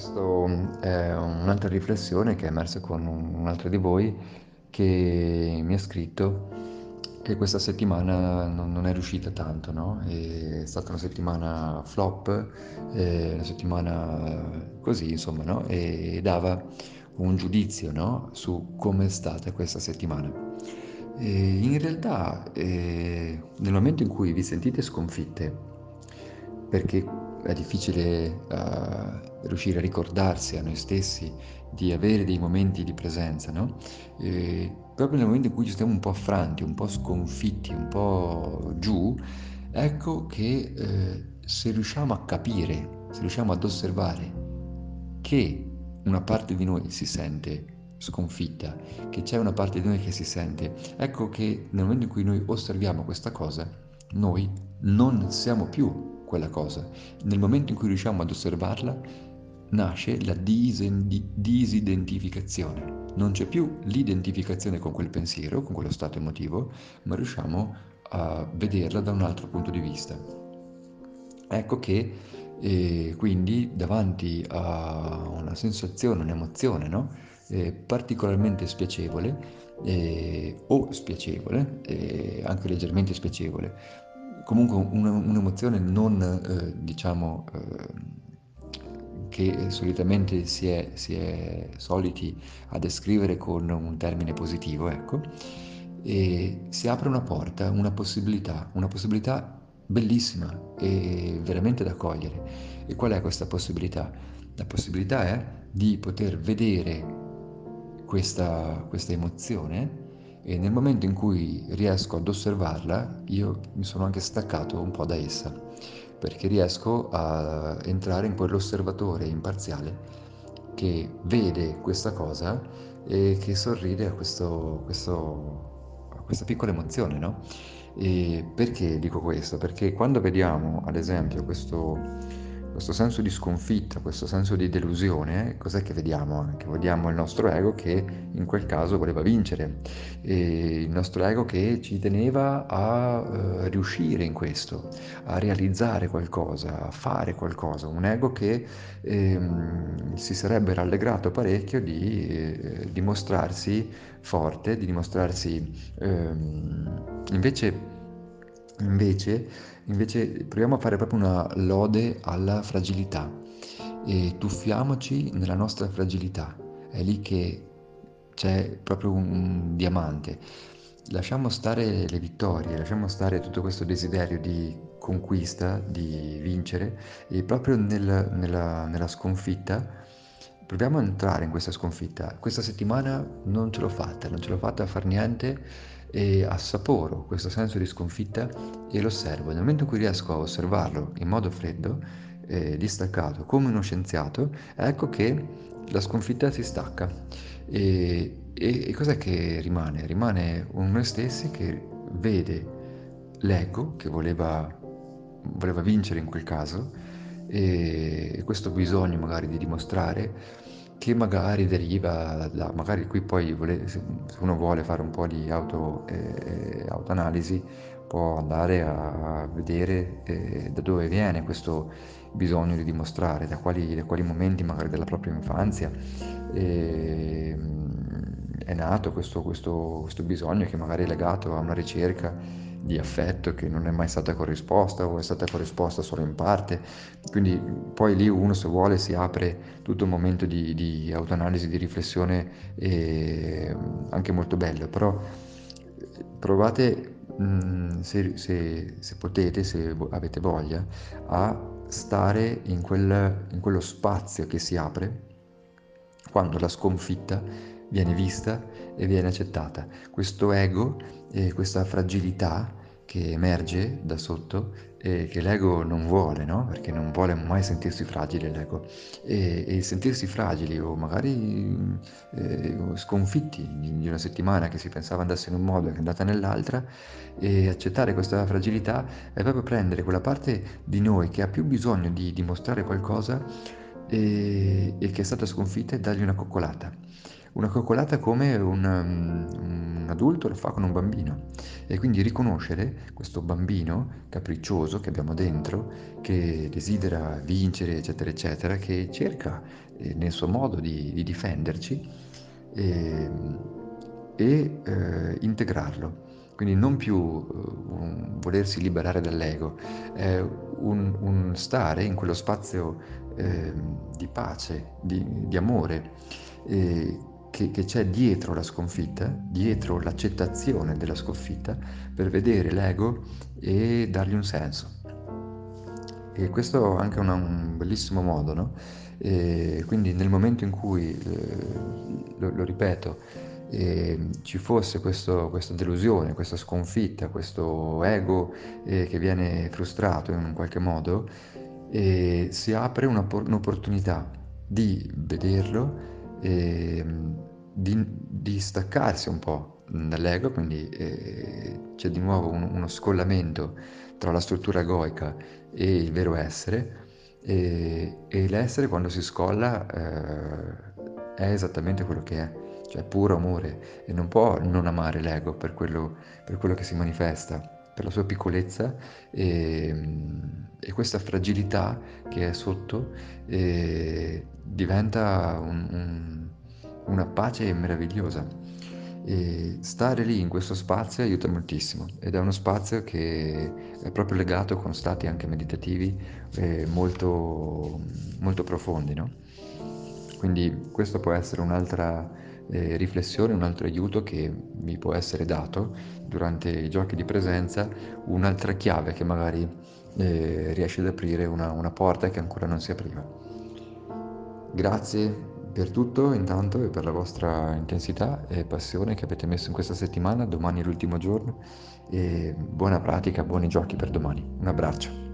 Questa è un'altra riflessione che è emersa con un altro di voi che mi ha scritto che questa settimana non, non è riuscita tanto, no? È stata una settimana flop, eh, una settimana così, insomma, no? E dava un giudizio, no? Su come è stata questa settimana. E in realtà, eh, nel momento in cui vi sentite sconfitte, perché è difficile uh, riuscire a ricordarsi a noi stessi di avere dei momenti di presenza, no? E proprio nel momento in cui ci stiamo un po' affranti, un po' sconfitti, un po' giù, ecco che eh, se riusciamo a capire, se riusciamo ad osservare che una parte di noi si sente sconfitta, che c'è una parte di noi che si sente, ecco che nel momento in cui noi osserviamo questa cosa, noi non siamo più quella cosa. Nel momento in cui riusciamo ad osservarla, nasce la disidentificazione. Non c'è più l'identificazione con quel pensiero, con quello stato emotivo, ma riusciamo a vederla da un altro punto di vista. Ecco che eh, quindi davanti a una sensazione, un'emozione no? eh, particolarmente spiacevole eh, o spiacevole, eh, anche leggermente spiacevole, comunque un'emozione non, eh, diciamo, eh, che solitamente si è, si è, soliti a descrivere con un termine positivo, ecco, e si apre una porta, una possibilità, una possibilità bellissima e veramente da cogliere. E qual è questa possibilità? La possibilità è di poter vedere questa, questa emozione e nel momento in cui riesco ad osservarla io mi sono anche staccato un po' da essa perché riesco a entrare in quell'osservatore imparziale che vede questa cosa e che sorride a, questo, questo, a questa piccola emozione, no? E perché dico questo? Perché quando vediamo, ad esempio, questo, questo senso di sconfitta, questo senso di delusione, cos'è che vediamo anche? Vediamo il nostro ego che in quel caso voleva vincere, e il nostro ego che ci teneva a uh, riuscire in questo, a realizzare qualcosa, a fare qualcosa, un ego che ehm, si sarebbe rallegrato parecchio di eh, dimostrarsi forte, di dimostrarsi ehm, invece Invece, invece proviamo a fare proprio una lode alla fragilità e tuffiamoci nella nostra fragilità. È lì che c'è proprio un diamante. Lasciamo stare le vittorie, lasciamo stare tutto questo desiderio di conquista, di vincere e proprio nel, nella, nella sconfitta proviamo a entrare in questa sconfitta. Questa settimana non ce l'ho fatta, non ce l'ho fatta a far niente e assaporo questo senso di sconfitta e lo osservo. Nel momento in cui riesco a osservarlo in modo freddo, eh, distaccato, come uno scienziato, ecco che la sconfitta si stacca. E, e, e cos'è che rimane? Rimane un noi stessi che vede l'ego che voleva, voleva vincere in quel caso e questo bisogno magari di dimostrare che magari deriva da, magari qui poi vole, se uno vuole fare un po' di auto, eh, autoanalisi può andare a vedere eh, da dove viene questo bisogno di dimostrare, da quali, da quali momenti magari della propria infanzia eh, è nato questo, questo, questo bisogno che magari è legato a una ricerca di affetto che non è mai stata corrisposta o è stata corrisposta solo in parte. Quindi poi lì uno se vuole si apre tutto un momento di, di autoanalisi, di riflessione anche molto bello, però provate mh, se, se, se, potete, se avete voglia, a stare in, quel, in quello spazio che si apre quando la sconfitta viene vista e viene accettata. Questo ego e questa fragilità che emerge da sotto e che l'ego non vuole, no? Perché non vuole mai sentirsi fragile l'ego. E, e sentirsi fragili o magari eh, sconfitti di una settimana che si pensava andasse in un modo e che è andata nell'altra, e accettare questa fragilità è proprio prendere quella parte di noi che ha più bisogno di dimostrare qualcosa e, e che è stata sconfitta e dargli una coccolata una coccolata come un, un, adulto lo fa con un bambino e quindi riconoscere questo bambino capriccioso che abbiamo dentro, che desidera vincere, eccetera, eccetera, che cerca eh, nel suo modo di, di difenderci eh, e eh, integrarlo. Quindi non più uh, volersi liberare dall'ego, è un, un, stare in quello spazio eh, di pace, di, di amore, eh, che, che, c'è dietro la sconfitta, dietro l'accettazione della sconfitta, per vedere l'ego e dargli un senso. E questo è anche una, un bellissimo modo, no? E quindi nel momento in cui, eh, lo, lo ripeto, eh, ci fosse questo, questa delusione, questa sconfitta, questo ego eh, che viene frustrato in un qualche modo, eh, si apre una, un'opportunità di vederlo, ehm, di, di, staccarsi un po' dall'ego, quindi eh, c'è di nuovo un, uno scollamento tra la struttura egoica e il vero essere, e, e l'essere quando si scolla eh, è esattamente quello che è cioè puro amore e non può non amare l'ego per quello, per quello che si manifesta, per la sua piccolezza e, e questa fragilità che è sotto diventa un, un, una pace meravigliosa. E stare lì in questo spazio aiuta moltissimo ed è uno spazio che è proprio legato con stati anche meditativi eh, molto, molto profondi. No? Quindi questo può essere un'altra eh, riflessione, un altro aiuto che vi può essere dato durante i giochi di presenza, un'altra chiave che magari eh, riesce ad aprire una, una porta che ancora non si apriva. Grazie per tutto intanto e per la vostra intensità e passione che avete messo in questa settimana, domani è l'ultimo giorno e buona pratica, buoni giochi per domani. Un abbraccio.